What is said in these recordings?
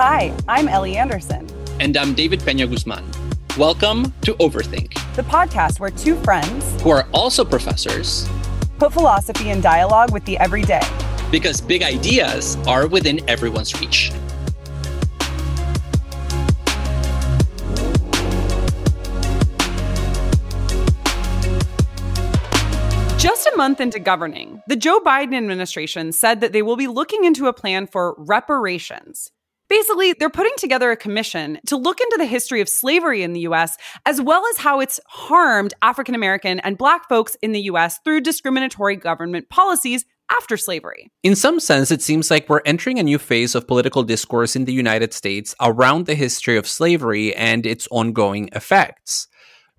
Hi, I'm Ellie Anderson. And I'm David Pena Guzman. Welcome to Overthink, the podcast where two friends, who are also professors, put philosophy in dialogue with the everyday. Because big ideas are within everyone's reach. Just a month into governing, the Joe Biden administration said that they will be looking into a plan for reparations. Basically, they're putting together a commission to look into the history of slavery in the US, as well as how it's harmed African American and Black folks in the US through discriminatory government policies after slavery. In some sense, it seems like we're entering a new phase of political discourse in the United States around the history of slavery and its ongoing effects.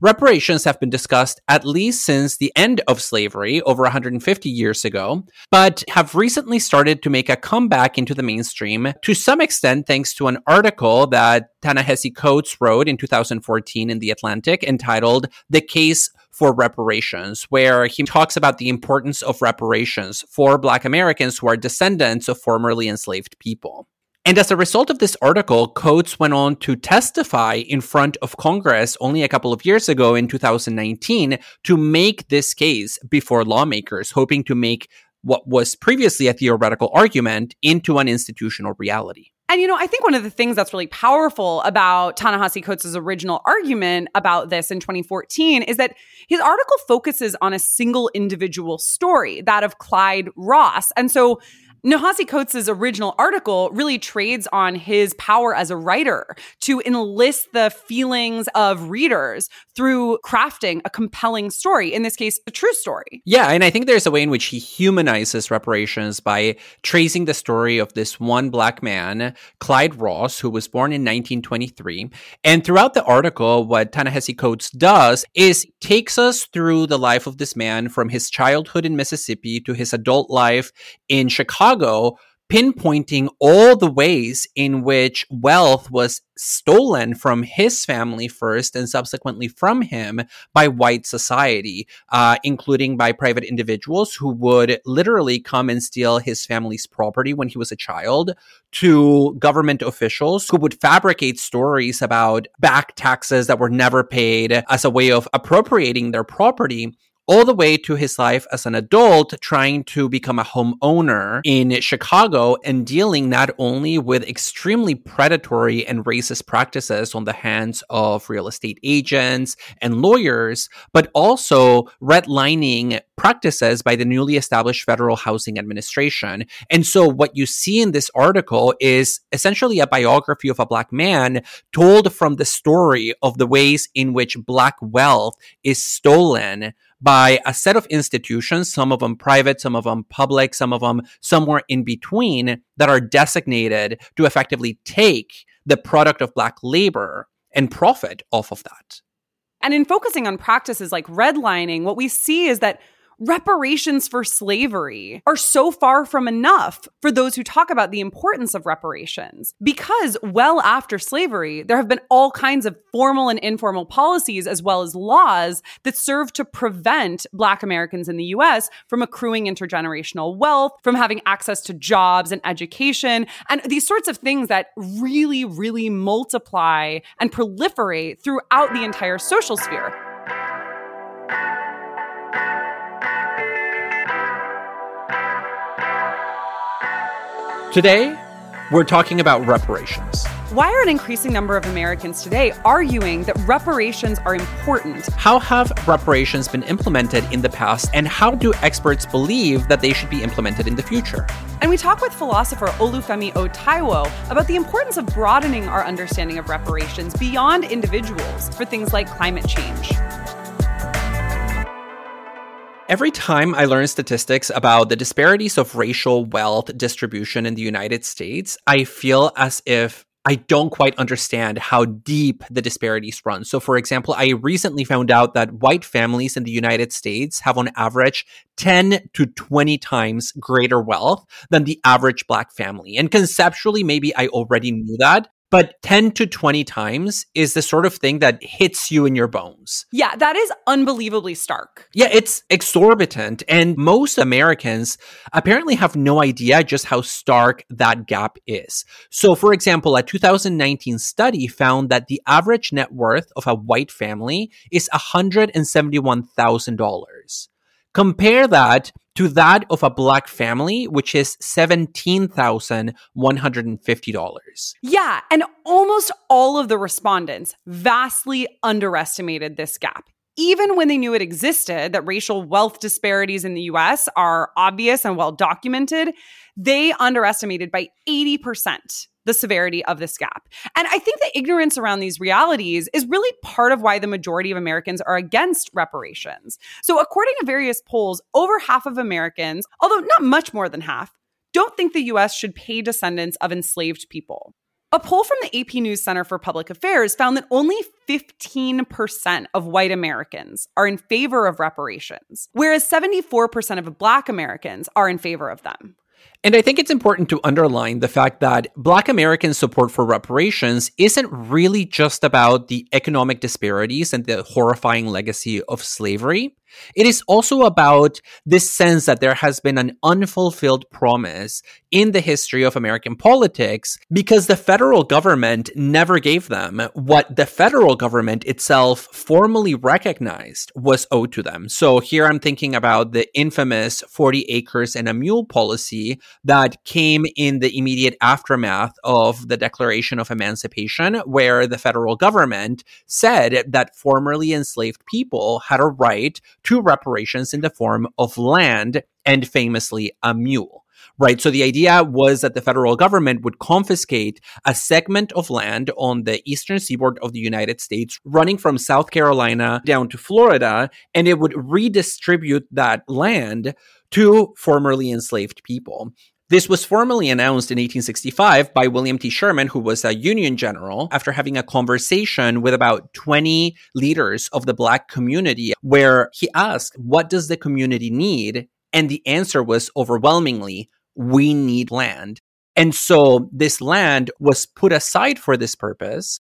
Reparations have been discussed at least since the end of slavery over 150 years ago, but have recently started to make a comeback into the mainstream to some extent thanks to an article that Ta-Nehisi Coates wrote in 2014 in The Atlantic entitled The Case for reparations, where he talks about the importance of reparations for Black Americans who are descendants of formerly enslaved people. And as a result of this article, Coates went on to testify in front of Congress only a couple of years ago in 2019 to make this case before lawmakers, hoping to make what was previously a theoretical argument into an institutional reality. And you know, I think one of the things that's really powerful about Ta-Nehisi Coates' original argument about this in 2014 is that his article focuses on a single individual story, that of Clyde Ross. And so Ta-Nehisi Coates' original article really trades on his power as a writer to enlist the feelings of readers through crafting a compelling story, in this case, a true story. Yeah, and I think there's a way in which he humanizes reparations by tracing the story of this one black man, Clyde Ross, who was born in 1923. And throughout the article, what Ta-Nehisi Coates does is takes us through the life of this man from his childhood in Mississippi to his adult life in Chicago Chicago, pinpointing all the ways in which wealth was stolen from his family first and subsequently from him by white society, uh, including by private individuals who would literally come and steal his family's property when he was a child, to government officials who would fabricate stories about back taxes that were never paid as a way of appropriating their property all the way to his life as an adult trying to become a homeowner in Chicago and dealing not only with extremely predatory and racist practices on the hands of real estate agents and lawyers, but also redlining practices by the newly established Federal Housing Administration. And so what you see in this article is essentially a biography of a black man told from the story of the ways in which black wealth is stolen by a set of institutions, some of them private, some of them public, some of them somewhere in between, that are designated to effectively take the product of Black labor and profit off of that. And in focusing on practices like redlining, what we see is that reparations for slavery are so far from enough for those who talk about the importance of reparations. Because well after slavery, there have been all kinds of formal and informal policies as well as laws that serve to prevent Black Americans in the US from accruing intergenerational wealth, from having access to jobs and education, and these sorts of things that really, really multiply and proliferate throughout the entire social sphere. Today, we're talking about reparations. Why are an increasing number of Americans today arguing that reparations are important? How have reparations been implemented in the past, and how do experts believe that they should be implemented in the future? And we talk with philosopher Olufemi O. Taiwo about the importance of broadening our understanding of reparations beyond individuals for things like climate change. Every time I learn statistics about the disparities of racial wealth distribution in the United States, I feel as if I don't quite understand how deep the disparities run. So, for example, I recently found out that white families in the United States have on average 10 to 20 times greater wealth than the average black family. And conceptually, maybe I already knew that, but 10 to 20 times is the sort of thing that hits you in your bones. Yeah, that is unbelievably stark. Yeah, it's exorbitant. And most Americans apparently have no idea just how stark that gap is. So, for example, a 2019 study found that the average net worth of a white family is $171,000. Compare that to that of a black family, which is $17,150. Yeah, and almost all of the respondents vastly underestimated this gap. Even when they knew it existed, that racial wealth disparities in the US are obvious and well documented, they underestimated by 80% the severity of this gap. And I think the ignorance around these realities is really part of why the majority of Americans are against reparations. So, according to various polls, over half of Americans, although not much more than half, don't think the US should pay descendants of enslaved people. A poll from the AP News Center for Public Affairs found that only 15% of white Americans are in favor of reparations, whereas 74% of black Americans are in favor of them. And I think it's important to underline the fact that Black American support for reparations isn't really just about the economic disparities and the horrifying legacy of slavery. It is also about this sense that there has been an unfulfilled promise in the history of American politics because the federal government never gave them what the federal government itself formally recognized was owed to them. So here I'm thinking about the infamous 40 acres and a mule policy that came in the immediate aftermath of the Declaration of Emancipation, where the federal government said that formerly enslaved people had a right to reparations in the form of land and famously a mule right? So the idea was that the federal government would confiscate a segment of land on the eastern seaboard of the United States, running from South Carolina down to Florida, and it would redistribute that land to formerly enslaved people. This was formally announced in 1865 by William T. Sherman, who was a Union general, after having a conversation with about 20 leaders of the Black community, where he asked, What does the community need? And the answer was overwhelmingly, We need land. And so this land was put aside for this purpose.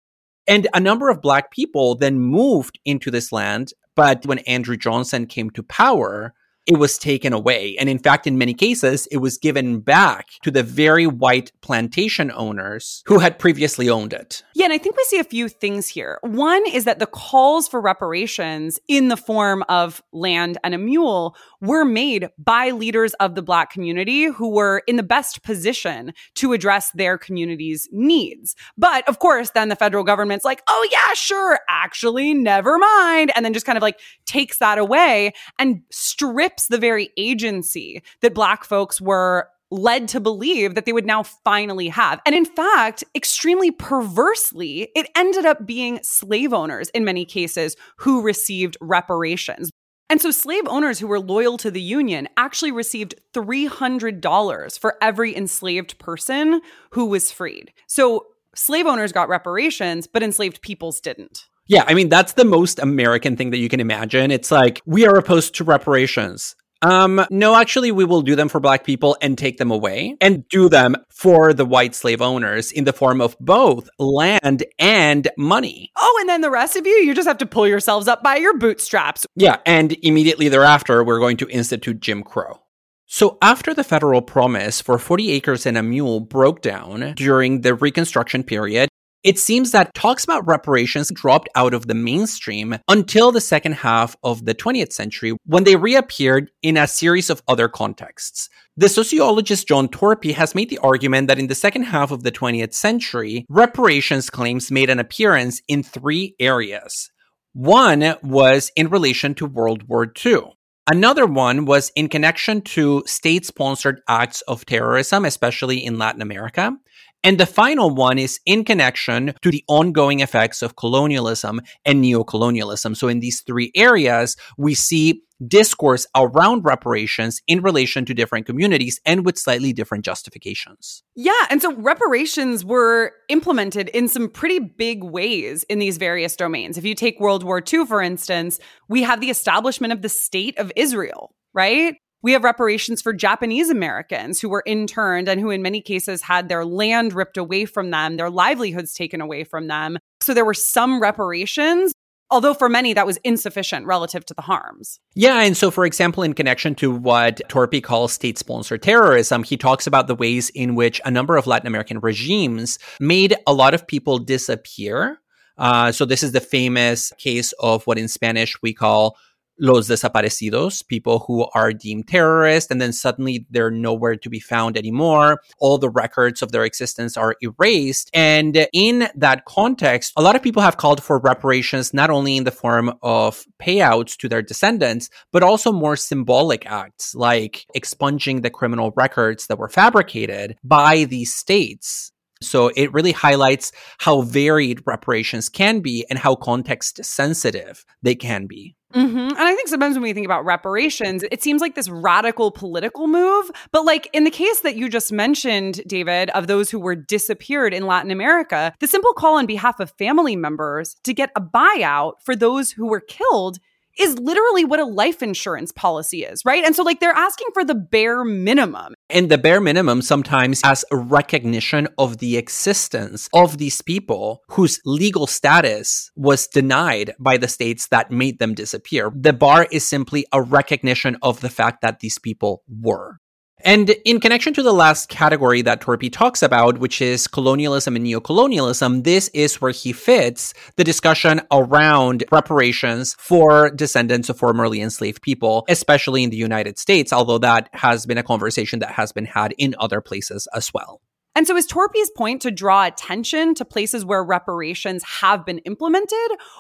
And a number of Black people then moved into this land. But when Andrew Johnson came to power, it was taken away. And in fact, in many cases, it was given back to the very white plantation owners who had previously owned it. Yeah, and I think we see a few things here. One is that the calls for reparations in the form of land and a mule were made by leaders of the Black community who were in the best position to address their community's needs. But of course, then the federal government's like, oh, yeah, sure, actually, never mind. And then just kind of like takes that away and strips the very agency that Black folks were led to believe that they would now finally have. And in fact, extremely perversely, it ended up being slave owners in many cases who received reparations. And so slave owners who were loyal to the Union actually received $300 for every enslaved person who was freed. So slave owners got reparations, but enslaved peoples didn't. Yeah, I mean, that's the most American thing that you can imagine. It's like, we are opposed to reparations. Um, no, actually, we will do them for black people and take them away and do them for the white slave owners in the form of both land and money. Oh, and then the rest of you, you just have to pull yourselves up by your bootstraps. Yeah, and immediately thereafter, we're going to institute Jim Crow. So, after the federal promise for 40 acres and a mule broke down during the Reconstruction period, it seems that talks about reparations dropped out of the mainstream until the second half of the 20th century when they reappeared in a series of other contexts. The sociologist John Torpey has made the argument that in the second half of the 20th century, reparations claims made an appearance in three areas. One was in relation to World War II. Another one was in connection to state sponsored acts of terrorism, especially in Latin America. And the final one is in connection to the ongoing effects of colonialism and neocolonialism. So in these three areas, we see discourse around reparations in relation to different communities and with slightly different justifications. Yeah. And so reparations were implemented in some pretty big ways in these various domains. If you take World War II, for instance, we have the establishment of the state of Israel, right? We have reparations for Japanese Americans who were interned and who, in many cases, had their land ripped away from them, their livelihoods taken away from them. So there were some reparations, although for many that was insufficient relative to the harms. Yeah, and so for example, in connection to what Torpey calls state sponsored terrorism, he talks about the ways in which a number of Latin American regimes made a lot of people disappear. Uh, so this is the famous case of what in Spanish we call los desaparecidos, people who are deemed terrorists, and then suddenly they're nowhere to be found anymore. All the records of their existence are erased. And in that context, a lot of people have called for reparations, not only in the form of payouts to their descendants, but also more symbolic acts like expunging the criminal records that were fabricated by these states so it really highlights how varied reparations can be and how context sensitive they can be. Mm-hmm. And I think sometimes when we think about reparations, it seems like this radical political move. But like in the case that you just mentioned, David, of those who were disappeared in Latin America, the simple call on behalf of family members to get a buyout for those who were killed is literally what a life insurance policy is, right? And so, like, they're asking for the bare minimum. And the bare minimum sometimes as a recognition of the existence of these people whose legal status was denied by the states that made them disappear. The bar is simply a recognition of the fact that these people were. And in connection to the last category that Torpey talks about, which is colonialism and neocolonialism, this is where he fits the discussion around reparations for descendants of formerly enslaved people, especially in the United States, although that has been a conversation that has been had in other places as well. And so is Torpey's point to draw attention to places where reparations have been implemented?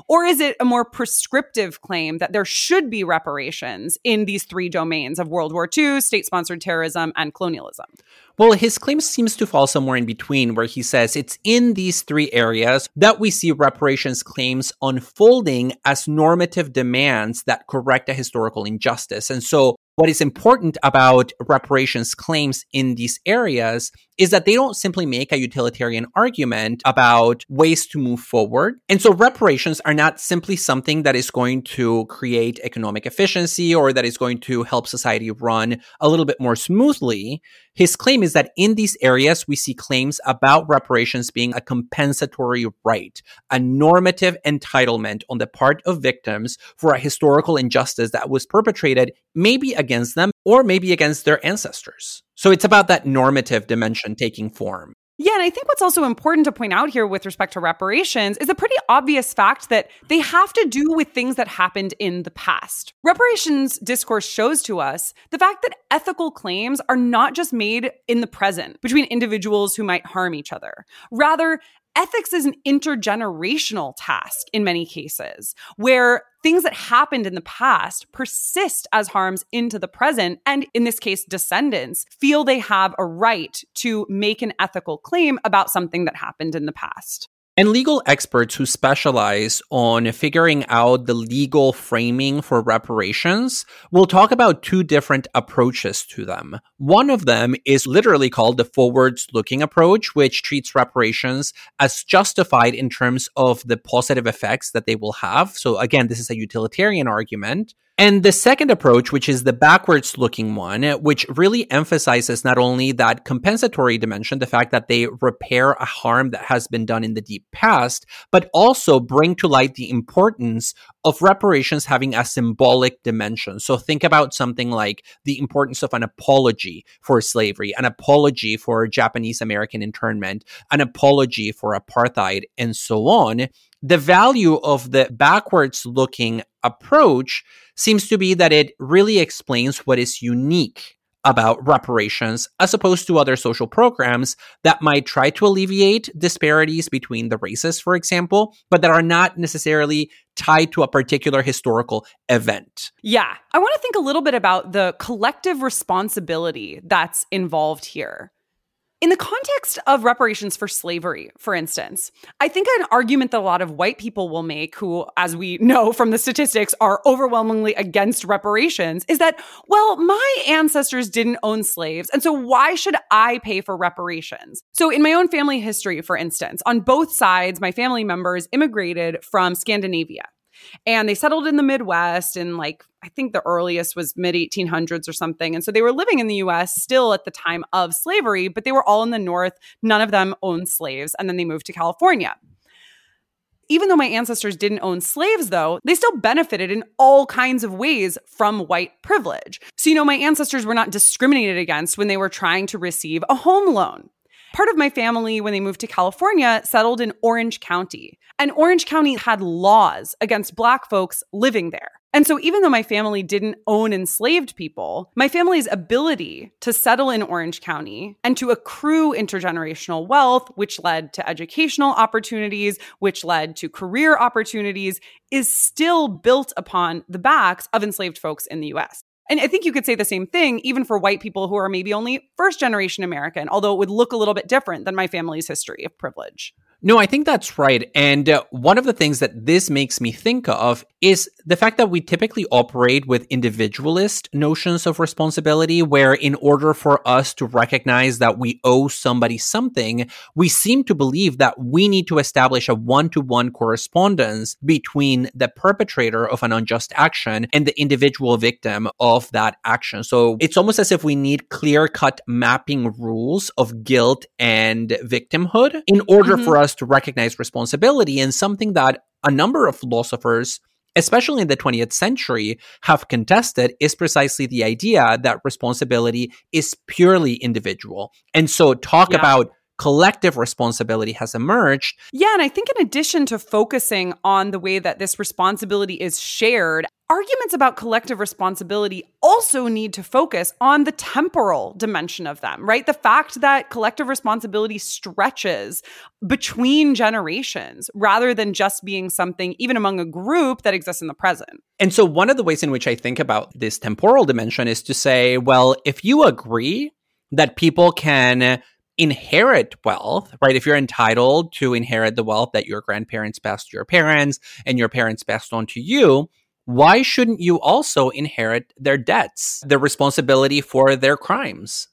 Or is it a more prescriptive claim that there should be reparations in these three domains of World War II, state sponsored terrorism, and colonialism? Well, his claim seems to fall somewhere in between, where he says it's in these three areas that we see reparations claims unfolding as normative demands that correct a historical injustice. And so what is important about reparations claims in these areas is that they don't simply make a utilitarian argument about ways to move forward. And so reparations are not simply something that is going to create economic efficiency or that is going to help society run a little bit more smoothly. His claim is that in these areas, we see claims about reparations being a compensatory right, a normative entitlement on the part of victims for a historical injustice that was perpetrated maybe against them or maybe against their ancestors. So it's about that normative dimension taking form. Yeah, and I think what's also important to point out here with respect to reparations is a pretty obvious fact that they have to do with things that happened in the past. Reparations discourse shows to us the fact that ethical claims are not just made in the present between individuals who might harm each other. Rather, ethics is an intergenerational task in many cases, where things that happened in the past persist as harms into the present. And in this case, descendants feel they have a right to make an ethical claim about something that happened in the past. And legal experts who specialize on figuring out the legal framing for reparations will talk about two different approaches to them. One of them is literally called the forwards looking approach, which treats reparations as justified in terms of the positive effects that they will have. So again, this is a utilitarian argument. And the second approach, which is the backwards looking one, which really emphasizes not only that compensatory dimension, the fact that they repair a harm that has been done in the deep past, but also bring to light the importance of reparations having a symbolic dimension. So think about something like the importance of an apology for slavery, an apology for Japanese American internment, an apology for apartheid, and so on. The value of the backwards looking approach seems to be that it really explains what is unique about reparations as opposed to other social programs that might try to alleviate disparities between the races, for example, but that are not necessarily tied to a particular historical event. Yeah. I want to think a little bit about the collective responsibility that's involved here. In the context of reparations for slavery, for instance, I think an argument that a lot of white people will make, who, as we know from the statistics, are overwhelmingly against reparations, is that, well, my ancestors didn't own slaves. And so why should I pay for reparations? So, in my own family history, for instance, on both sides, my family members immigrated from Scandinavia. And they settled in the Midwest in like, I think the earliest was mid 1800s or something. And so they were living in the US still at the time of slavery, but they were all in the North. None of them owned slaves. And then they moved to California. Even though my ancestors didn't own slaves, though, they still benefited in all kinds of ways from white privilege. So, you know, my ancestors were not discriminated against when they were trying to receive a home loan. Part of my family, when they moved to California, settled in Orange County. And Orange County had laws against Black folks living there. And so, even though my family didn't own enslaved people, my family's ability to settle in Orange County and to accrue intergenerational wealth, which led to educational opportunities, which led to career opportunities, is still built upon the backs of enslaved folks in the US. And I think you could say the same thing even for white people who are maybe only first generation American, although it would look a little bit different than my family's history of privilege. No, I think that's right. And uh, one of the things that this makes me think of is the fact that we typically operate with individualist notions of responsibility, where in order for us to recognize that we owe somebody something, we seem to believe that we need to establish a one to one correspondence between the perpetrator of an unjust action and the individual victim of that action. So it's almost as if we need clear cut mapping rules of guilt and victimhood in order mm-hmm. for us to recognize responsibility and something that a number of philosophers especially in the 20th century, have contested is precisely the idea that responsibility is purely individual. And so, talk yeah. about collective responsibility has emerged. Yeah, and I think in addition to focusing on the way that this responsibility is shared, arguments about collective responsibility also need to focus on the temporal dimension of them, right? The fact that collective responsibility stretches between generations rather than just being something even among a group that exists in the present. And so one of the ways in which I think about this temporal dimension is to say, well, if you agree that people can inherit wealth, right? If you're entitled to inherit the wealth that your grandparents passed to your parents and your parents passed on to you, why shouldn't you also inherit their debts, their responsibility for their crimes?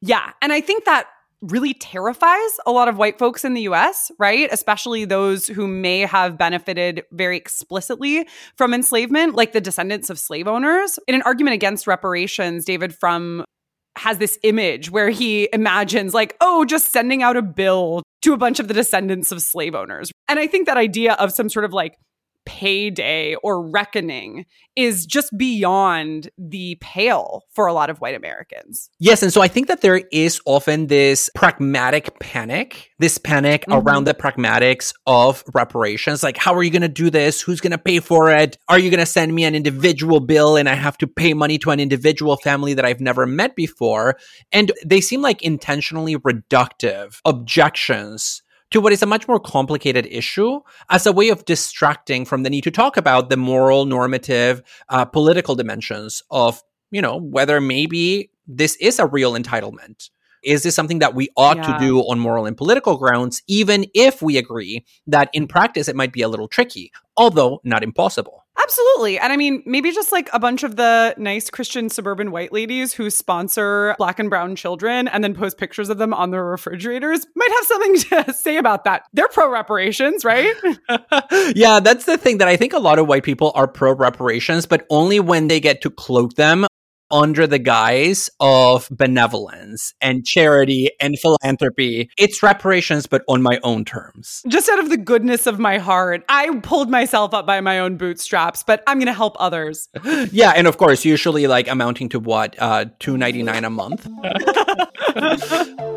Yeah. And I think that really terrifies a lot of white folks in the US, right? Especially those who may have benefited very explicitly from enslavement, like the descendants of slave owners. In an argument against reparations, David Frum has this image where he imagines like, oh, just sending out a bill to a bunch of the descendants of slave owners. And I think that idea of some sort of like payday or reckoning is just beyond the pale for a lot of white Americans. Yes. And so I think that there is often this pragmatic panic, this panic mm-hmm. around the pragmatics of reparations. Like, how are you going to do this? Who's going to pay for it? Are you going to send me an individual bill and I have to pay money to an individual family that I've never met before? And they seem like intentionally reductive objections to what is a much more complicated issue as a way of distracting from the need to talk about the moral, normative, uh, political dimensions of, you know, whether maybe this is a real entitlement. Is this something that we ought yeah. to do on moral and political grounds, even if we agree that in practice it might be a little tricky, although not impossible? Absolutely. And I mean, maybe just like a bunch of the nice Christian suburban white ladies who sponsor black and brown children and then post pictures of them on their refrigerators might have something to say about that. They're pro reparations, right? yeah, that's the thing that I think a lot of white people are pro reparations, but only when they get to cloak them under the guise of benevolence and charity and philanthropy. It's reparations, but on my own terms. Just out of the goodness of my heart, I pulled myself up by my own bootstraps, but I'm going to help others. yeah, and of course, usually like amounting to what, uh, two ninety nine a month.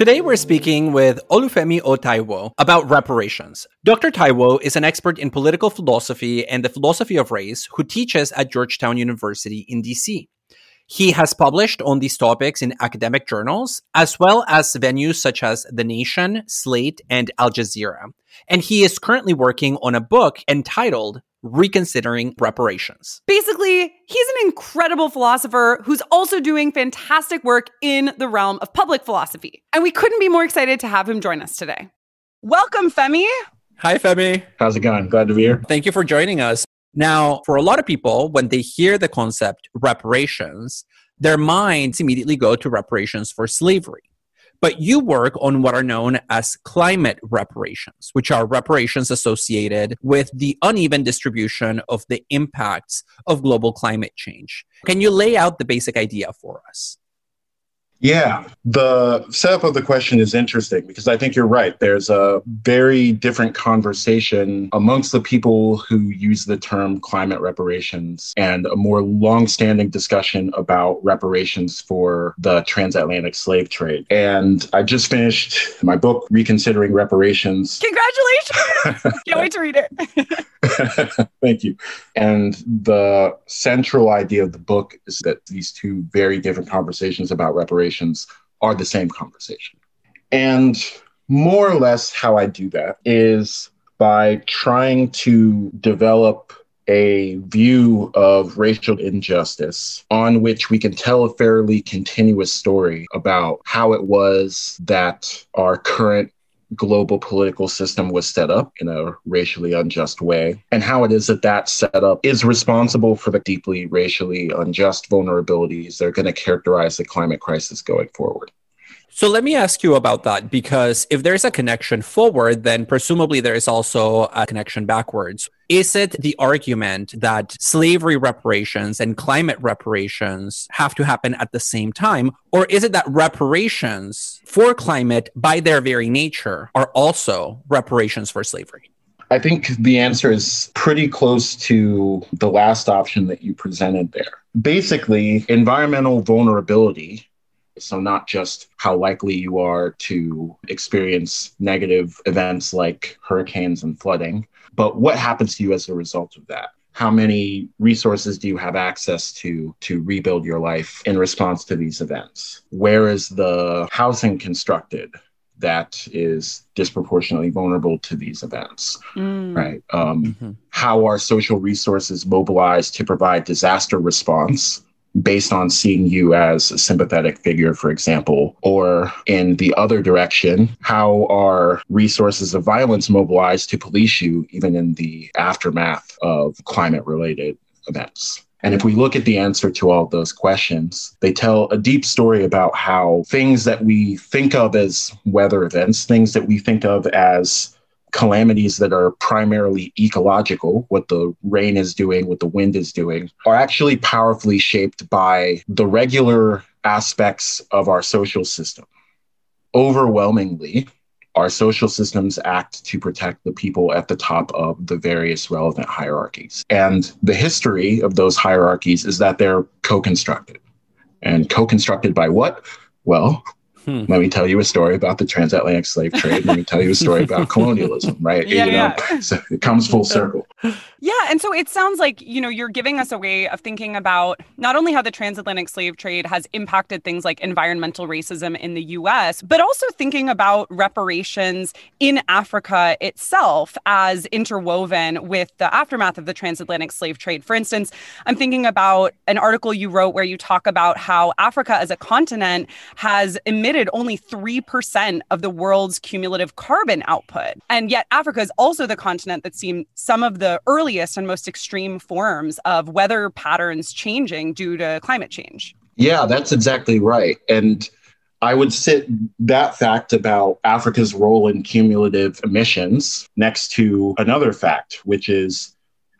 Today, we're speaking with Olufemi O. Taiwo about reparations. Dr. Taiwo is an expert in political philosophy and the philosophy of race who teaches at Georgetown University in DC. He has published on these topics in academic journals, as well as venues such as The Nation, Slate, and Al Jazeera. And he is currently working on a book entitled reconsidering reparations. Basically, he's an incredible philosopher who's also doing fantastic work in the realm of public philosophy. And we couldn't be more excited to have him join us today. Welcome, Femi. Hi, Femi. How's it going? Glad to be here. Thank you for joining us. Now, for a lot of people, when they hear the concept reparations, their minds immediately go to reparations for slavery. But you work on what are known as climate reparations, which are reparations associated with the uneven distribution of the impacts of global climate change. Can you lay out the basic idea for us? Yeah, the setup of the question is interesting because I think you're right. There's a very different conversation amongst the people who use the term climate reparations and a more long-standing discussion about reparations for the transatlantic slave trade. And I just finished my book, Reconsidering Reparations. Congratulations! Can't wait to read it. Thank you. And the central idea of the book is that these two very different conversations about reparations conversations are the same conversation. And more or less, how I do that is by trying to develop a view of racial injustice on which we can tell a fairly continuous story about how it was that our current global political system was set up in a racially unjust way, and how it is that that setup is responsible for the deeply racially unjust vulnerabilities that are going to characterize the climate crisis going forward. So let me ask you about that because if there's a connection forward, then presumably there is also a connection backwards. Is it the argument that slavery reparations and climate reparations have to happen at the same time? Or is it that reparations for climate, by their very nature, are also reparations for slavery? I think the answer is pretty close to the last option that you presented there. Basically, environmental vulnerability so, not just how likely you are to experience negative events like hurricanes and flooding, but what happens to you as a result of that. How many resources do you have access to to rebuild your life in response to these events? Where is the housing constructed? that is disproportionately vulnerable to these events, mm. right? Um, mm-hmm. How are social resources mobilized to provide disaster response based on seeing you as a sympathetic figure, for example, or in the other direction, how are resources of violence mobilized to police you, even in the aftermath of climate related events? And if we look at the answer to all those questions, they tell a deep story about how things that we think of as weather events, things that we think of as calamities that are primarily ecological, what the rain is doing, what the wind is doing, are actually powerfully shaped by the regular aspects of our social system. Overwhelmingly, our social systems act to protect the people at the top of the various relevant hierarchies. And the history of those hierarchies is that they're co constructed. And co constructed by what? Well, Hmm. Let me tell you a story about the transatlantic slave trade. Let me tell you a story about colonialism, right? Yeah, you know, yeah. so it comes full circle. Yeah, and so it sounds like, you know, you're giving us a way of thinking about not only how the transatlantic slave trade has impacted things like environmental racism in the US, but also thinking about reparations in Africa itself as interwoven with the aftermath of the transatlantic slave trade. For instance, I'm thinking about an article you wrote where you talk about how Africa as a continent has emitted emitted only 3% of the world's cumulative carbon output. And yet, Africa is also the continent that's seen some of the earliest and most extreme forms of weather patterns changing due to climate change. Yeah, that's exactly right. And I would sit that fact about Africa's role in cumulative emissions next to another fact, which is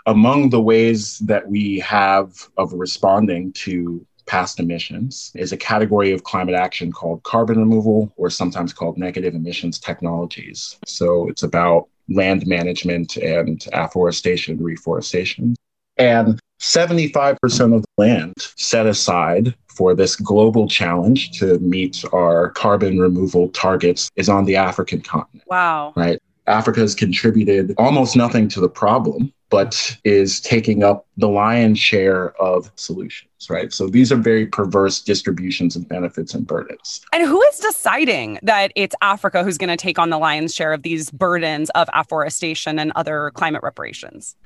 among the ways that we have of responding to past emissions is a category of climate action called carbon removal, or sometimes called negative emissions technologies. So it's about land management and afforestation, reforestation. And 75% of the land set aside for this global challenge to meet our carbon removal targets is on the African continent. Wow. Right. Africa has contributed almost nothing to the problem, but is taking up the lion's share of solutions, right? So these are very perverse distributions of benefits and burdens. And who is deciding that it's Africa who's going to take on the lion's share of these burdens of afforestation and other climate reparations?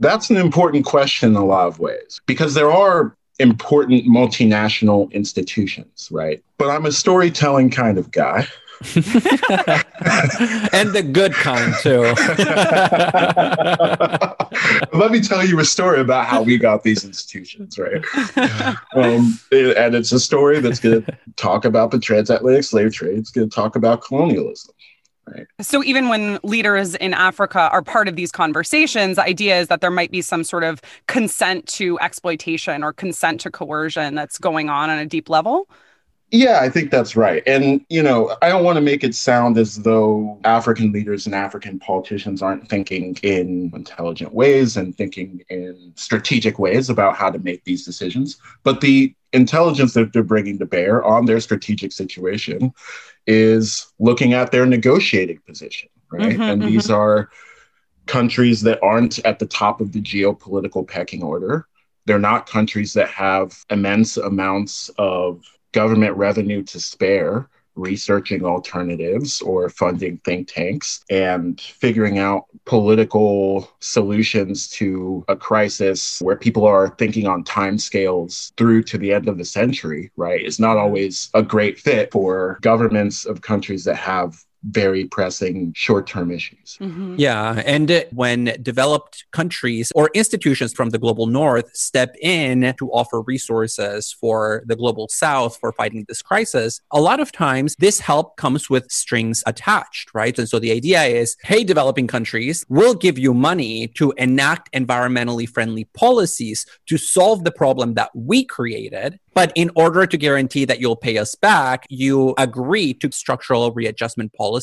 That's an important question in a lot of ways because there are important multinational institutions, right? But I'm a storytelling kind of guy. and the good kind too. Let me tell you a story about how we got these institutions, right? Um, and it's a story that's going to talk about the transatlantic slave trade. It's going to talk about colonialism. Right. So even when leaders in Africa are part of these conversations, the idea is that there might be some sort of consent to exploitation or consent to coercion that's going on on a deep level. Yeah, I think that's right. And, you know, I don't want to make it sound as though African leaders and African politicians aren't thinking in intelligent ways and thinking in strategic ways about how to make these decisions. But the intelligence that they're bringing to bear on their strategic situation is looking at their negotiating position, right? Mm-hmm, and mm-hmm. these are countries that aren't at the top of the geopolitical pecking order. They're not countries that have immense amounts of government revenue to spare researching alternatives or funding think tanks and figuring out political solutions to a crisis where people are thinking on timescales through to the end of the century, right, is not always a great fit for governments of countries that have very pressing short term issues. Mm-hmm. Yeah. And when developed countries or institutions from the global north step in to offer resources for the global south for fighting this crisis, a lot of times this help comes with strings attached, right? And so the idea is hey, developing countries, we'll give you money to enact environmentally friendly policies to solve the problem that we created. But in order to guarantee that you'll pay us back, you agree to structural readjustment policies,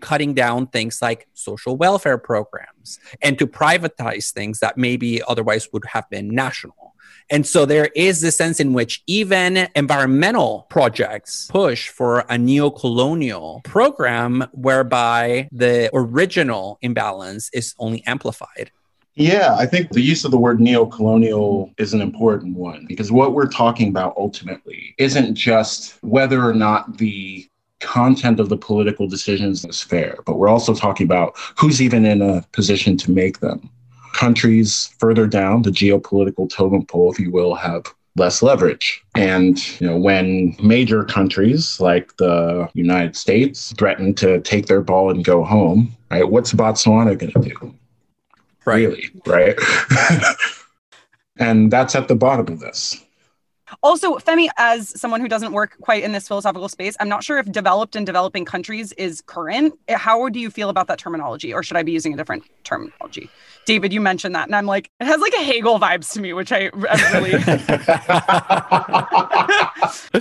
cutting down things like social welfare programs and to privatize things that maybe otherwise would have been national. And so there is this sense in which even environmental projects push for a neo-colonial program whereby the original imbalance is only amplified. Yeah, I think the use of the word neo-colonial is an important one because what we're talking about ultimately isn't just whether or not the content of the political decisions is fair, but we're also talking about who's even in a position to make them. Countries further down the geopolitical totem pole, if you will, have less leverage. And you know, when major countries like the United States threaten to take their ball and go home, right? What's Botswana going to do? right. really, right? and that's at the bottom of this. Also, Femi, as someone who doesn't work quite in this philosophical space, I'm not sure if developed and developing countries is current. Eh, how do you feel about that terminology, or should I be using a different terminology? David, you mentioned that, and I'm like, it has like a Hegel vibes to me, which I, I really.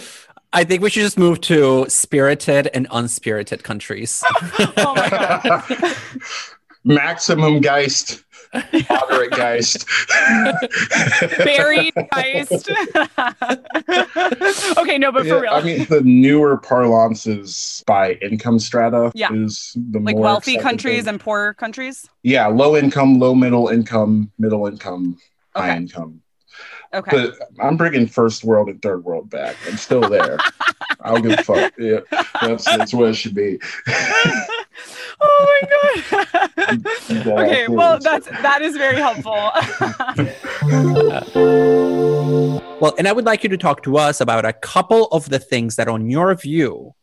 I think we should just move to spirited and unspirited countries. oh my god. Maximum Geist Moderate Geist. Buried Geist. okay, no, but for yeah, real. I mean, the newer parlances by income strata yeah. is the like wealthy countries thing. and poor countries. Yeah, low income, low middle income, middle income, okay. high income. Okay. But I'm bringing first world and third world back. I'm still there. I'll give a fuck. Yeah, that's that's what it should be. Oh my god. okay, well that's that is very helpful. well, and I would like you to talk to us about a couple of the things that on your view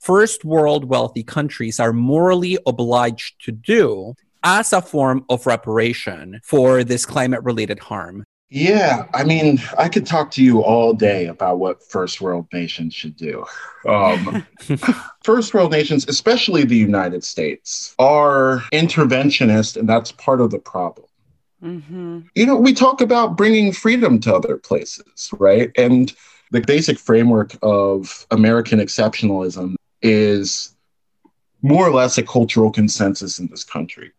first world wealthy countries are morally obliged to do as a form of reparation for this climate related harm. Yeah, I mean, I could talk to you all day about what first world nations should do. Um, first world nations, especially the United States, are interventionist, and that's part of the problem. Mm-hmm. You know, we talk about bringing freedom to other places, right? And the basic framework of American exceptionalism is more or less a cultural consensus in this country.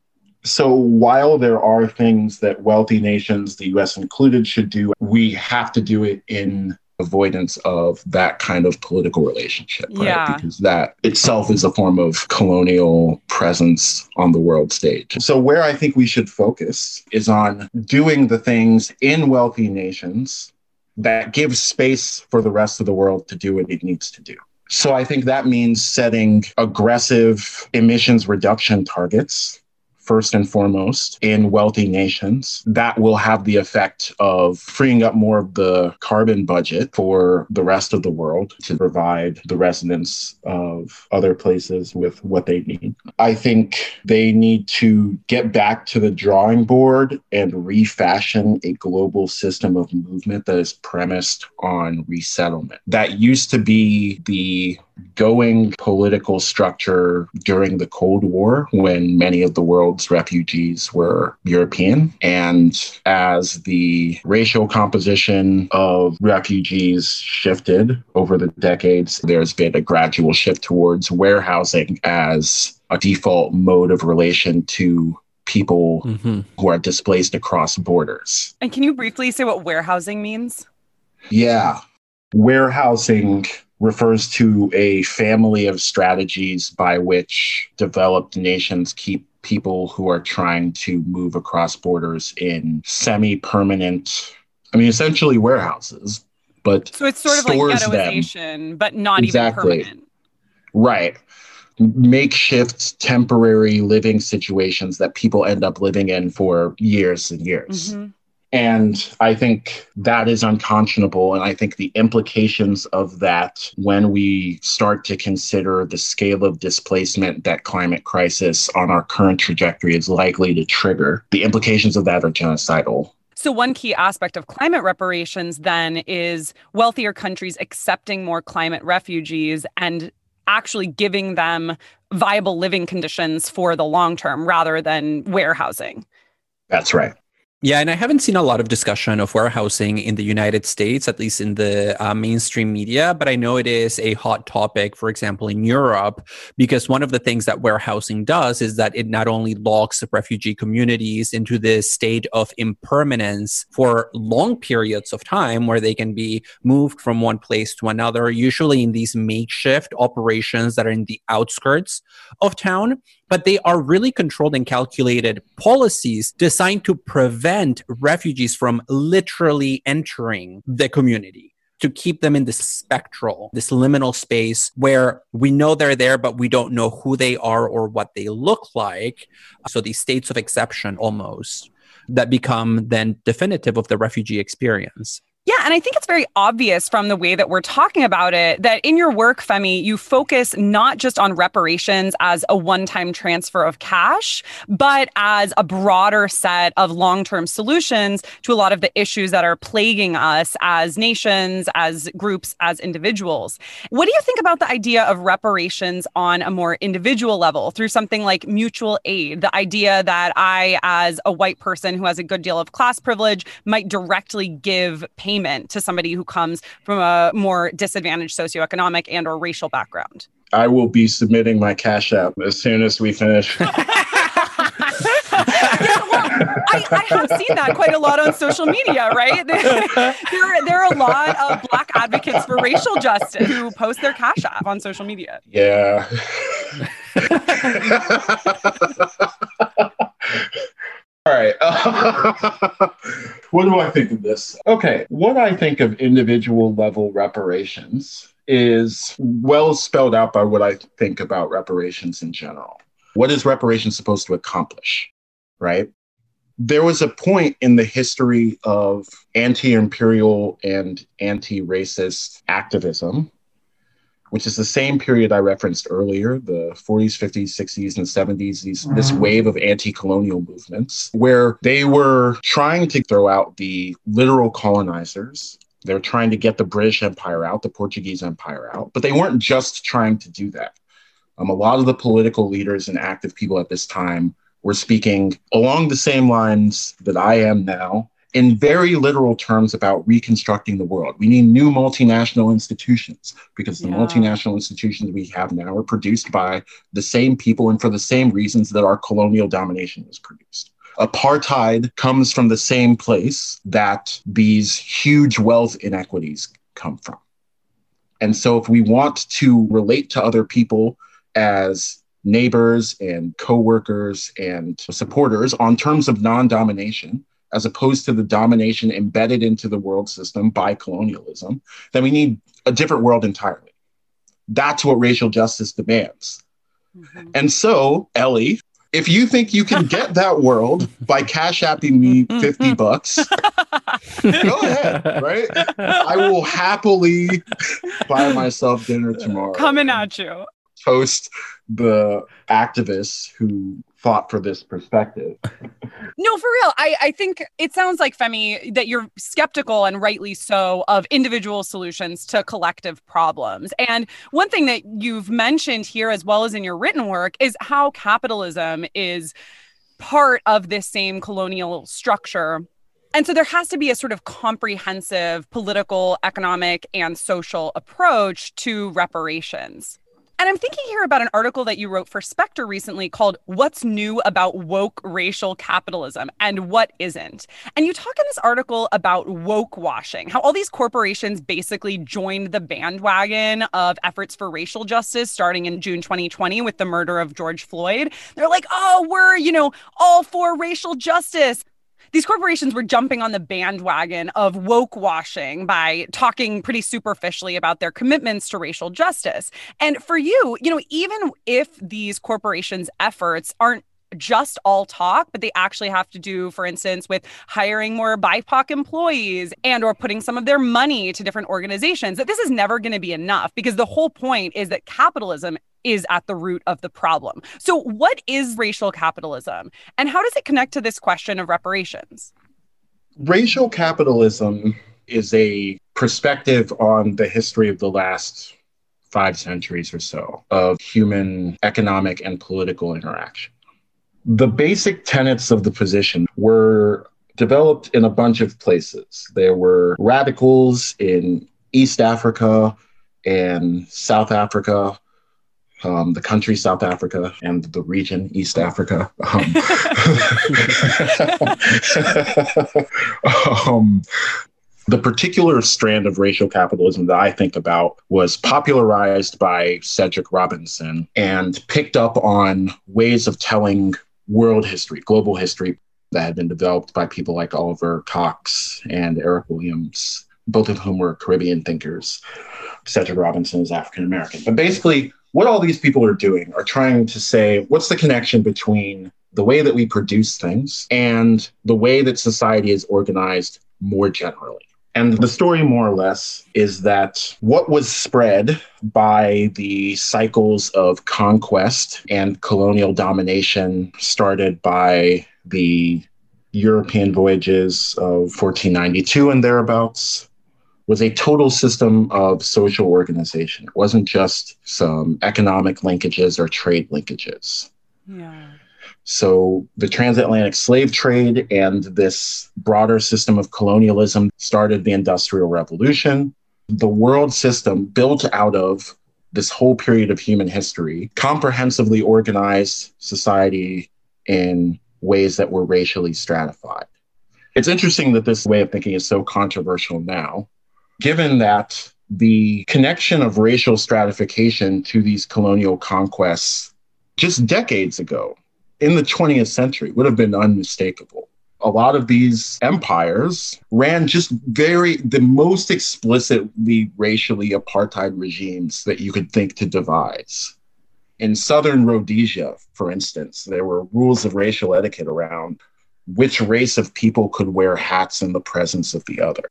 So while there are things that wealthy nations, the US included, should do, we have to do it in avoidance of that kind of political relationship, right? Yeah. Because that itself is a form of colonial presence on the world stage. So, where I think we should focus is on doing the things in wealthy nations that give space for the rest of the world to do what it needs to do. So, I think that means setting aggressive emissions reduction targets first and foremost in wealthy nations. That will have the effect of freeing up more of the carbon budget for the rest of the world to provide the residents of other places with what they need. I think they need to get back to the drawing board and refashion a global system of movement that is premised on resettlement. That used to be the going political structure during the Cold War when many of the world's refugees were European. And as the racial composition of refugees shifted over the decades, there's been a gradual shift towards warehousing as a default mode of relation to people mm-hmm. who are displaced across borders. And can you briefly say what warehousing means? Yeah. Warehousing refers to a family of strategies by which developed nations keep people who are trying to move across borders in semi permanent, I mean, essentially warehouses. But so it's sort of like ghettoization, them. but not exactly. even permanent. Right. Makeshift temporary living situations that people end up living in for years and years. Mm-hmm. And I think that is unconscionable. And I think the implications of that when we start to consider the scale of displacement that climate crisis on our current trajectory is likely to trigger, the implications of that are genocidal. So, one key aspect of climate reparations then is wealthier countries accepting more climate refugees and actually giving them viable living conditions for the long term rather than warehousing. That's right. Yeah, and I haven't seen a lot of discussion of warehousing in the United States, at least in the uh, mainstream media, but I know it is a hot topic, for example, in Europe, because one of the things that warehousing does is that it not only locks refugee communities into this state of impermanence for long periods of time where they can be moved from one place to another, usually in these makeshift operations that are in the outskirts of town, but they are really controlled and calculated policies designed to prevent refugees from literally entering the community to keep them in this spectral, this liminal space where we know they're there, but we don't know who they are or what they look like. So these states of exception almost that become then definitive of the refugee experience. Yeah, and I think it's very obvious from the way that we're talking about it that in your work, Femi, you focus not just on reparations as a one time transfer of cash, but as a broader set of long term solutions to a lot of the issues that are plaguing us as nations, as groups, as individuals. What do you think about the idea of reparations on a more individual level through something like mutual aid? The idea that I, as a white person who has a good deal of class privilege, might directly give payment payment to somebody who comes from a more disadvantaged socioeconomic and or racial background? I will be submitting my cash app as soon as we finish. yeah, well, I, I, have seen that quite a lot on social media, right? There, there, there, are a lot of Black advocates for racial justice who post their cash app on social media. Yeah. All right. what do I think of this? Okay. What I think of individual level reparations is well spelled out by what I think about reparations in general. What is reparations supposed to accomplish? Right? There was a point in the history of anti imperial and anti racist activism which is the same period I referenced earlier, the 40s, 50s, 60s, and 70s, these, mm-hmm. this wave of anti colonial movements, where they were trying to throw out the literal colonizers. They were trying to get the British Empire out, the Portuguese Empire out, but they weren't just trying to do that. Um, a lot of the political leaders and active people at this time were speaking along the same lines that I am now in very literal terms about reconstructing the world. We need new multinational institutions because the yeah. multinational institutions we have now are produced by the same people and for the same reasons that our colonial domination was produced. Apartheid comes from the same place that these huge wealth inequities come from. And so, if we want to relate to other people as neighbors and coworkers and supporters on terms of non domination, as opposed to the domination embedded into the world system by colonialism, then we need a different world entirely. That's what racial justice demands. Mm-hmm. And so Ellie if you think you can get that world by cash apping me 50 bucks, go ahead, right? I will happily buy myself dinner tomorrow. Coming at you. Toast the activists who fought for this perspective. No, for real. I, I think it sounds like, Femi, that you're skeptical and rightly so of individual solutions to collective problems. And one thing that you've mentioned here, as well as in your written work, is how capitalism is part of this same colonial structure. And so there has to be a sort of comprehensive political, economic, and social approach to reparations. And I'm thinking here about an article that you wrote for Spectre recently called What's New About Woke Racial Capitalism and What Isn't. And you talk in this article about woke washing, how all these corporations basically joined the bandwagon of efforts for racial justice starting in June 2020 with the murder of George Floyd. They're like, oh, we're, you know, all for racial justice these corporations were jumping on the bandwagon of woke washing by talking pretty superficially about their commitments to racial justice. And for you, you know, even if these corporations' efforts aren't just all talk but they actually have to do for instance with hiring more bipoc employees and or putting some of their money to different organizations that this is never going to be enough because the whole point is that capitalism is at the root of the problem. So, what is racial capitalism and how does it connect to this question of reparations? Racial capitalism is a perspective on the history of the last five centuries or so of human economic and political interaction. The basic tenets of the position were developed in a bunch of places. There were radicals in East Africa and South Africa um, the country South Africa and the region East Africa. Um, um, the particular strand of racial capitalism that I think about was popularized by Cedric Robinson and picked up on ways of telling world history, global history that had been developed by people like Oliver Cox and Eric Williams, both of whom were Caribbean thinkers. Cedric Robinson is African American. But basically, what all these people are doing are trying to say what's the connection between the way that we produce things and the way that society is organized more generally. And the story, more or less, is that what was spread by the cycles of conquest and colonial domination started by the European voyages of 1492 and thereabouts was a total system of social organization. It wasn't just some economic linkages or trade linkages. Yeah. So the transatlantic slave trade and this broader system of colonialism started the Industrial Revolution. The world system built out of this whole period of human history comprehensively organized society in ways that were racially stratified. It's interesting that this way of thinking is so controversial now given that the connection of racial stratification to these colonial conquests just decades ago in the 20th century would have been unmistakable. A lot of these empires ran just very, the most explicitly racially apartheid regimes that you could think to devise. In southern Rhodesia, for instance, there were rules of racial etiquette around which race of people could wear hats in the presence of the other.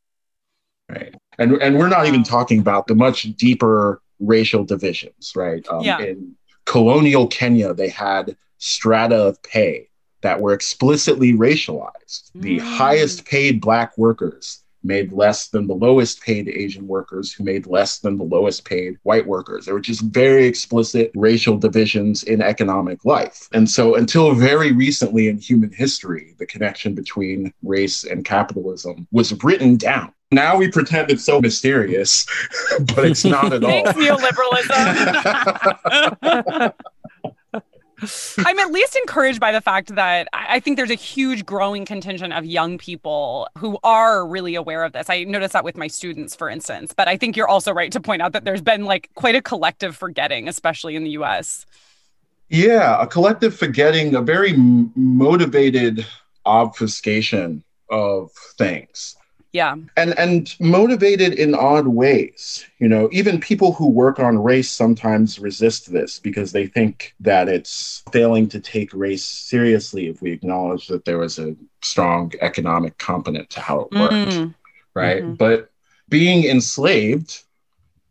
Right and and we're not even talking about the much deeper racial divisions, right? Um, yeah. In colonial Kenya, they had strata of pay that were explicitly racialized. Mm. The highest paid black workers made less than the lowest paid Asian workers, who made less than the lowest paid white workers. There were just very explicit racial divisions in economic life. And so, until very recently in human history, the connection between race and capitalism was written down. Now we pretend it's so mysterious, but it's not at all. Thanks, neoliberalism. I'm at least encouraged by the fact that I think there's a huge growing contingent of young people who are really aware of this. I notice that with my students, for instance. But I think you're also right to point out that there's been like quite a collective forgetting, especially in the US. Yeah, a collective forgetting, a very motivated obfuscation of things Yeah. and and motivated in odd ways you know even people who work on race sometimes resist this because they think that it's failing to take race seriously if we acknowledge that there was a strong economic component to how it worked Mm. right Mhm. but being enslaved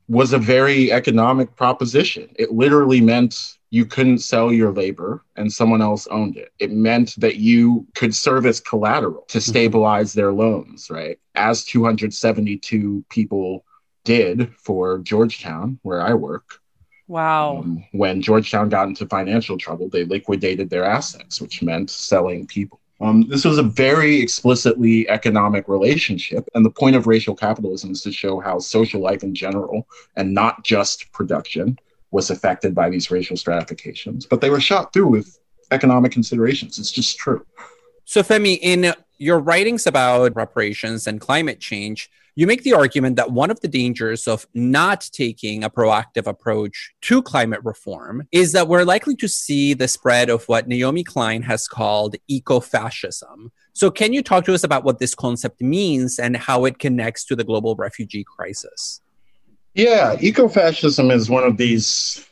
was a very economic proposition it literally meant you couldn't sell your labor and someone else owned it. It meant that you could serve as collateral to stabilize their loans, right? As 272 people did for Georgetown, where I work. Wow. Um, when Georgetown got into financial trouble, they liquidated their assets, which meant selling people. Um, this was a very explicitly economic relationship. And the point of racial capitalism is to show how social life in general, and not just production, was affected by these racial stratifications. But they were shot through with economic considerations. It's just true. So, Femi, in your writings about reparations and climate change, you make the argument that one of the dangers of not taking a proactive approach to climate reform is that we're likely to see the spread of what Naomi Klein has called eco fascism. So, can you talk to us about what this concept means and how it connects to the global refugee crisis? Yeah, ecofascism is one of these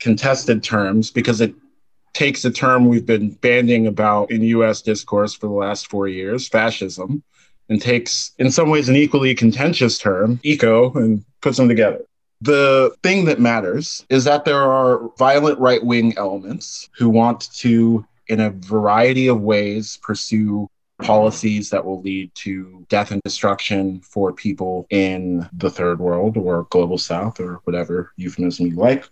contested terms because it takes a term we've been banding about in US discourse for the last four years, fascism, and takes, in some ways, an equally contentious term, eco, and puts them together. The thing that matters is that there are violent right wing elements who want to, in a variety of ways, pursue policies that will lead to death and destruction for people in the third world or global south or whatever euphemism you like.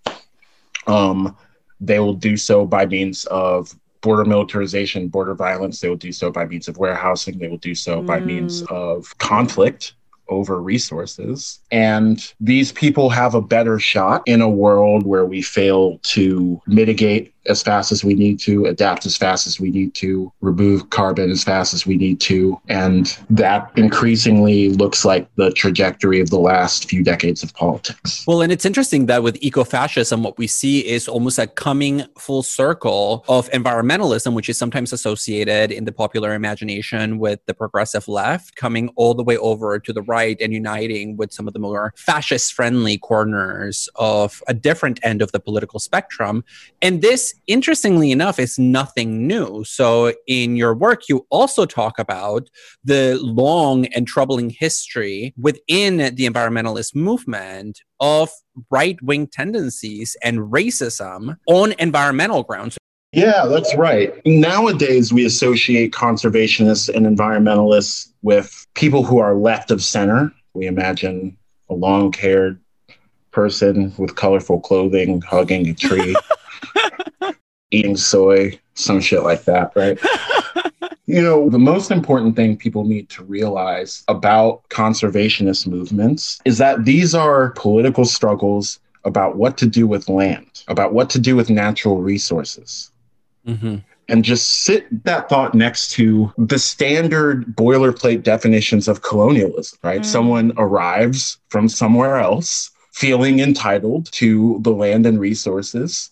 Um, they will do so by means of border militarization, border violence. They will do so by means of warehousing. They will do so by means of conflict over resources. And these people have a better shot in a world where we fail to mitigate as fast as we need to, adapt as fast as we need to, remove carbon as fast as we need to. And that increasingly looks like the trajectory of the last few decades of politics. Well, and it's interesting that with ecofascism, what we see is almost a coming full circle of environmentalism, which is sometimes associated in the popular imagination with the progressive left, coming all the way over to the right and uniting with some of the more fascist friendly corners of a different end of the political spectrum. And this, interestingly enough, it's nothing new. So, in your work, you also talk about the long and troubling history within the environmentalist movement of right wing tendencies and racism on environmental grounds. Yeah, that's right. Nowadays, we associate conservationists and environmentalists with people who are left of center. We imagine a long haired person with colorful clothing hugging a tree, eating soy, some shit like that, right? You know, the most important thing people need to realize about conservationist movements is that these are political struggles about what to do with land, about what to do with natural resources Mm-hmm. and just sit that thought next to the standard boilerplate definitions of colonialism, right? Mm. Someone arrives from somewhere else feeling entitled to the land and resources,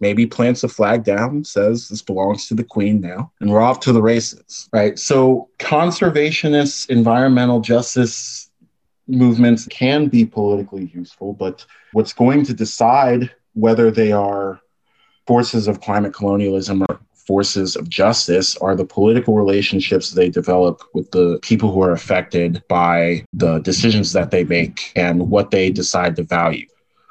maybe plants a flag down, says this belongs to the queen now, and we're off to the races, right? So conservationists, environmental justice movements can be politically useful, but what's going to decide whether they are forces of climate colonialism or forces of justice are the political relationships they develop with the people who are affected by the decisions that they make and what they decide to value.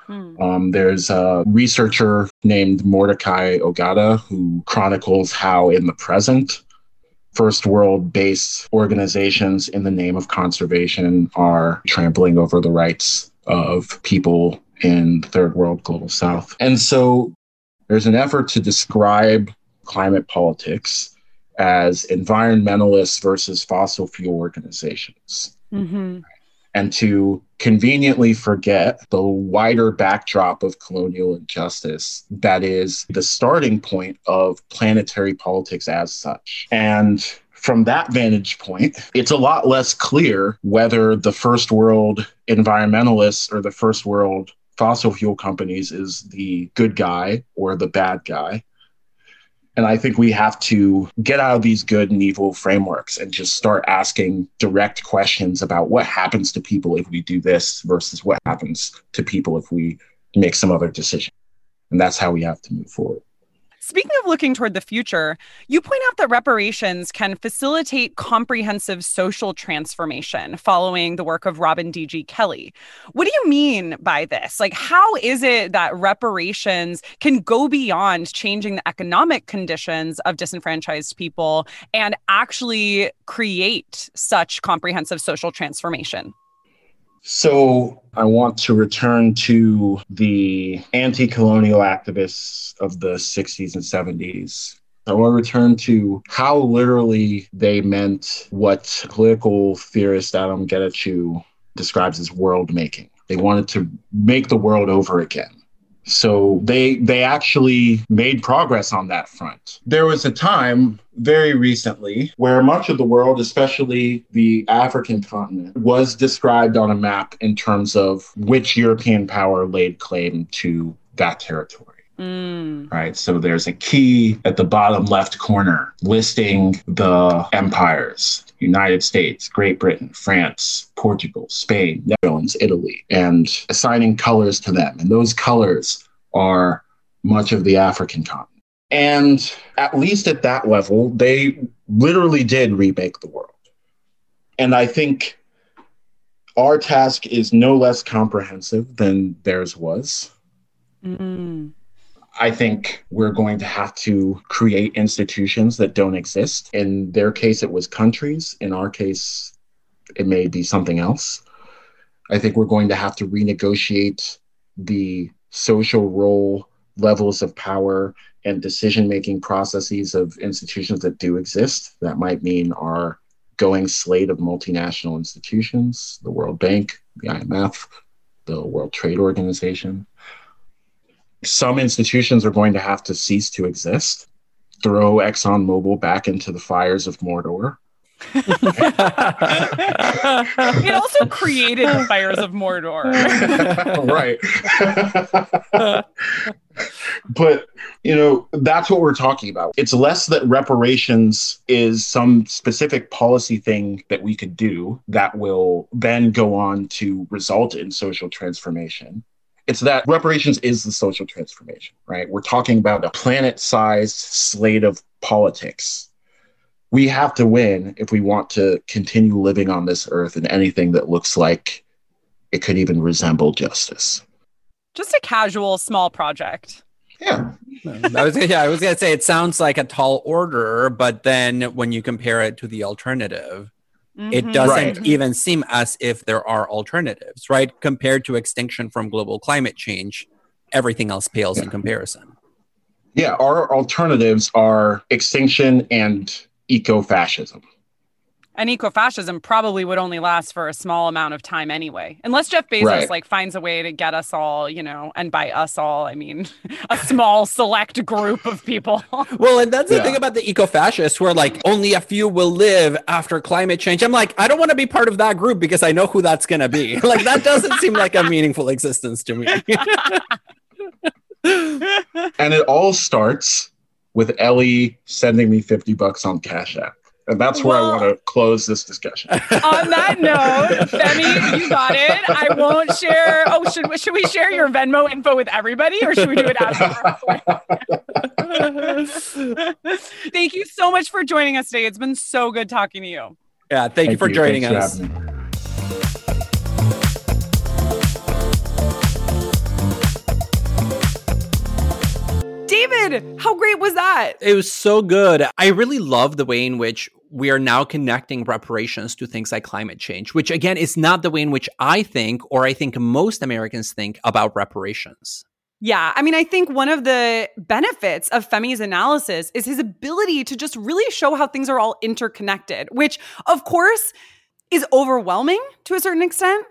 Hmm. Um, there's a researcher named Mordecai Ogada who chronicles how, in the present, first world based organizations in the name of conservation are trampling over the rights of people in the third world global south. And so there's an effort to describe climate politics as environmentalists versus fossil fuel organizations Mhm. And to conveniently forget the wider backdrop of colonial injustice that is the starting point of planetary politics as such. And from that vantage point, it's a lot less clear whether the first world environmentalists or the first world fossil fuel companies is the good guy or the bad guy. And I think we have to get out of these good and evil frameworks and just start asking direct questions about what happens to people if we do this versus what happens to people if we make some other decision. And that's how we have to move forward. Speaking of looking toward the future, you point out that reparations can facilitate comprehensive social transformation following the work of Robin D.G. Kelley. What do you mean by this? Like, how is it that reparations can go beyond changing the economic conditions of disenfranchised people and actually create such comprehensive social transformation? So I want to return to the anti colonial activists of the 60s and 70s. I want to return to how literally they meant what political theorist Adom Getachew describes as world making. They wanted to make the world over again. So they they actually made progress on that front. There was a time very recently where much of the world, especially the African continent, was described on a map in terms of which European power laid claim to that territory. Mm. Right. So there's a key at the bottom left corner listing the empires United States, Great Britain, France, Portugal, Spain, Netherlands, Italy, and assigning colors to them. And those colors are much of the African continent. And at least at that level, they literally did remake the world. And I think our task is no less comprehensive than theirs was. Mm. I think we're going to have to create institutions that don't exist. In their case, it was countries. In our case, it may be something else. I think we're going to have to renegotiate the social role, levels of power, and decision making processes of institutions that do exist. That might mean our going slate of multinational institutions, the World Bank, the IMF, the World Trade Organization some institutions are going to have to cease to exist, throw ExxonMobil back into the fires of Mordor. it also created the fires of Mordor. right. but, you know, that's what we're talking about. It's less that reparations is some specific policy thing that we could do that will then go on to result in social transformation. It's that reparations is the social transformation, right? We're talking about a planet sized slate of politics. We have to win if we want to continue living on this earth in anything that looks like it could even resemble justice. Just a casual small project. Yeah. I was yeah, I was gonna say it sounds like a tall order, but then when you compare it to the alternative, Mm-hmm. It doesn't right. even seem as if there are alternatives, right? Compared to extinction from global climate change, everything else pales yeah. in comparison. Yeah, our alternatives are extinction and eco fascism and ecofascism probably would only last for a small amount of time anyway. Unless jeff bezos right. like finds a way to get us all you know and by us all i mean a small select group of people. Well and that's the thing about the ecofascists where like only a few will live after climate change. I'm like i don't want to be part of that group because i know who that's going to be. Like that doesn't seem like a meaningful existence to me. And it all starts with ellie sending me 50 bucks on cash app and that's where well, I want to close this discussion. On that note, Femi, you got it. I won't share. Oh, should should we share your Venmo info with everybody, or should we do it after? Thank you so much for joining us today. It's been so good talking to you. Yeah, thank, thank you for you. joining Thanks us. For David, how great was that? It was so good. I really love the way in which we are now connecting reparations to things like climate change, which again is not the way in which I think, or I think most Americans think about reparations. Yeah. I mean, I think one of the benefits of Femi's analysis is his ability to just really show how things are all interconnected, which, of course, is overwhelming to a certain extent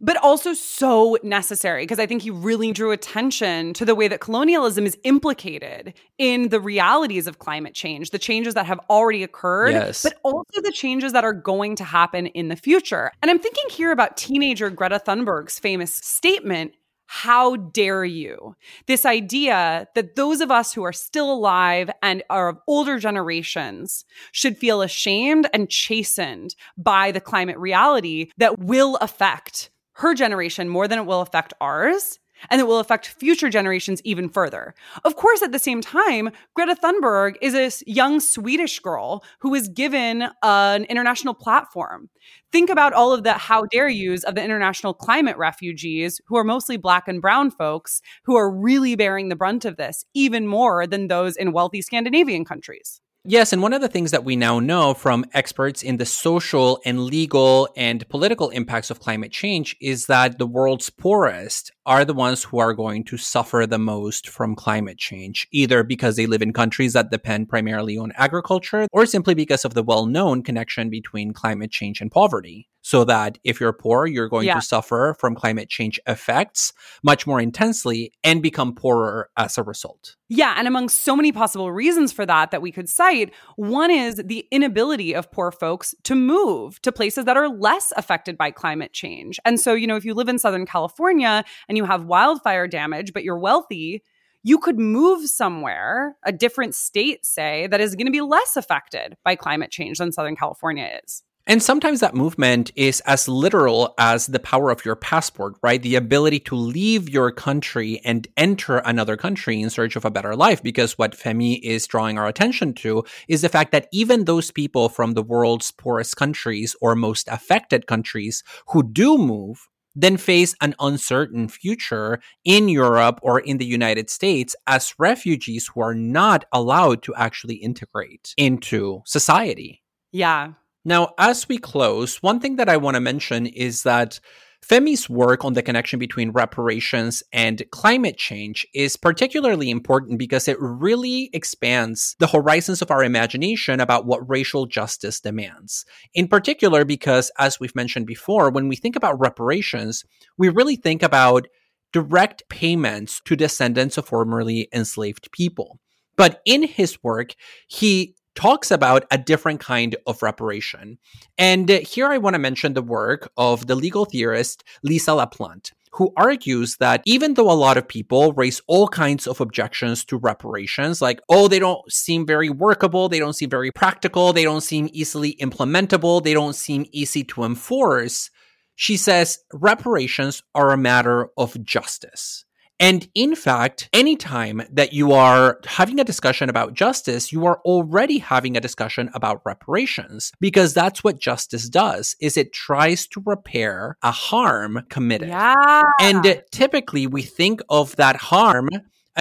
but also so necessary because I think he really drew attention to the way that colonialism is implicated in the realities of climate change, the changes that have already occurred, yes. but also the changes that are going to happen in the future. And I'm thinking here about teenager Greta Thunberg's famous statement how dare you? This idea that those of us who are still alive and are of older generations should feel ashamed and chastened by the climate reality that will affect her generation more than it will affect ours and it will affect future generations even further. Of course, at the same time, Greta Thunberg is a young Swedish girl who was given an international platform. Think about all of the how dare yous of the international climate refugees, who are mostly black and brown folks, who are really bearing the brunt of this, even more than those in wealthy Scandinavian countries. Yes, and one of the things that we now know from experts in the social and legal and political impacts of climate change is that the world's poorest are the ones who are going to suffer the most from climate change, either because they live in countries that depend primarily on agriculture or simply because of the well known connection between climate change and poverty so that if you're poor, you're going yeah. to suffer from climate change effects much more intensely and become poorer as a result. Yeah. And among so many possible reasons for that that we could cite, one is the inability of poor folks to move to places that are less affected by climate change. And so, you know, if you live in Southern California and you have wildfire damage, but you're wealthy, you could move somewhere, a different state, say, that is going to be less affected by climate change than Southern California is. And sometimes that movement is as literal as the power of your passport, right? The ability to leave your country and enter another country in search of a better life. Because what Femi is drawing our attention to is the fact that even those people from the world's poorest countries or most affected countries who do move then face an uncertain future in Europe or in the United States as refugees who are not allowed to actually integrate into society. Yeah, now, as we close, one thing that I want to mention is that Femi's work on the connection between reparations and climate change is particularly important because it really expands the horizons of our imagination about what racial justice demands. In particular, because as we've mentioned before, when we think about reparations, we really think about direct payments to descendants of formerly enslaved people. But in his work, he talks about a different kind of reparation. And here I want to mention the work of the legal theorist Lisa LaPlante who argues that even though a lot of people raise all kinds of objections to reparations, like, oh, they don't seem very workable, they don't seem very practical, they don't seem easily implementable, they don't seem easy to enforce, she says reparations are a matter of justice. And in fact, anytime that you are having a discussion about justice, you are already having a discussion about reparations because that's what justice does is it tries to repair a harm committed. Yeah. And typically we think of that harm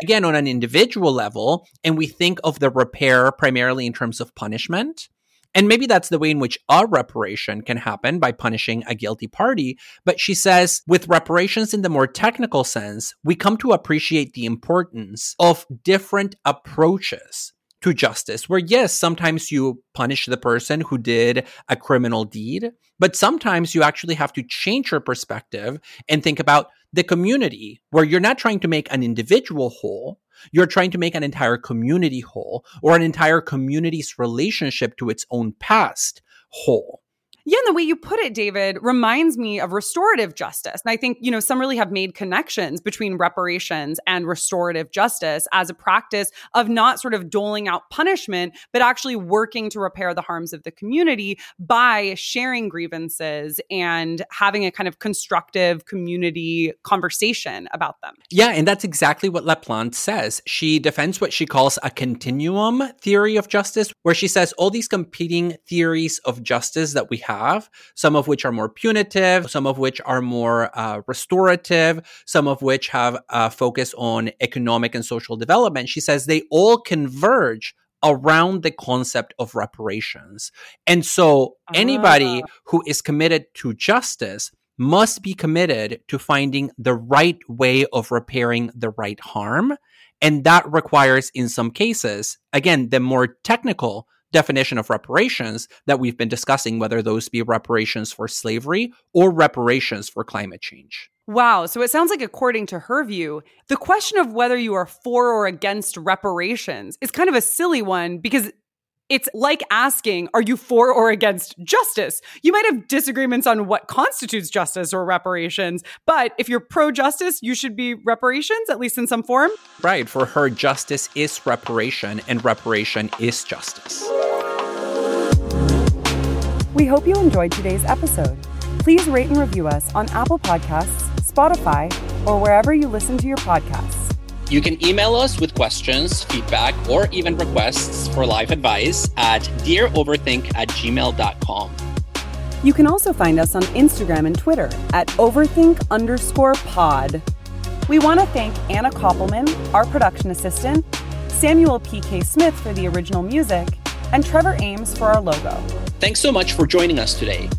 again on an individual level and we think of the repair primarily in terms of punishment and maybe that's the way in which a reparation can happen by punishing a guilty party. But she says, with reparations in the more technical sense, we come to appreciate the importance of different approaches to justice, where yes, sometimes you punish the person who did a criminal deed, but sometimes you actually have to change your perspective and think about the community, where you're not trying to make an individual whole, you're trying to make an entire community whole or an entire community's relationship to its own past whole. Yeah, and the way you put it, David, reminds me of restorative justice. And I think, you know, some really have made connections between reparations and restorative justice as a practice of not sort of doling out punishment, but actually working to repair the harms of the community by sharing grievances and having a kind of constructive community conversation about them. Yeah, and that's exactly what LaPlante says. She defends what she calls a continuum theory of justice, where she says all these competing theories of justice that we have have, some of which are more punitive, some of which are more uh, restorative, some of which have a focus on economic and social development. She says they all converge around the concept of reparations. And so anybody ah. who is committed to justice must be committed to finding the right way of repairing the right harm. And that requires, in some cases, again, the more technical definition of reparations that we've been discussing, whether those be reparations for slavery or reparations for climate change. Wow. So it sounds like, according to her view, the question of whether you are for or against reparations is kind of a silly one because It's like asking, are you for or against justice? You might have disagreements on what constitutes justice or reparations, but if you're pro justice, you should be reparations, at least in some form. Right. For her, justice is reparation, and reparation is justice. We hope you enjoyed today's episode. Please rate and review us on Apple Podcasts, Spotify, or wherever you listen to your podcasts. You can email us with questions, feedback, or even requests for live advice at dearoverthink at gmail.com. You can also find us on Instagram and Twitter at overthink underscore pod. We want to thank Anna Koppelman, our production assistant, Samuel P.K. Smith for the original music, and Trevor Ames for our logo. Thanks so much for joining us today.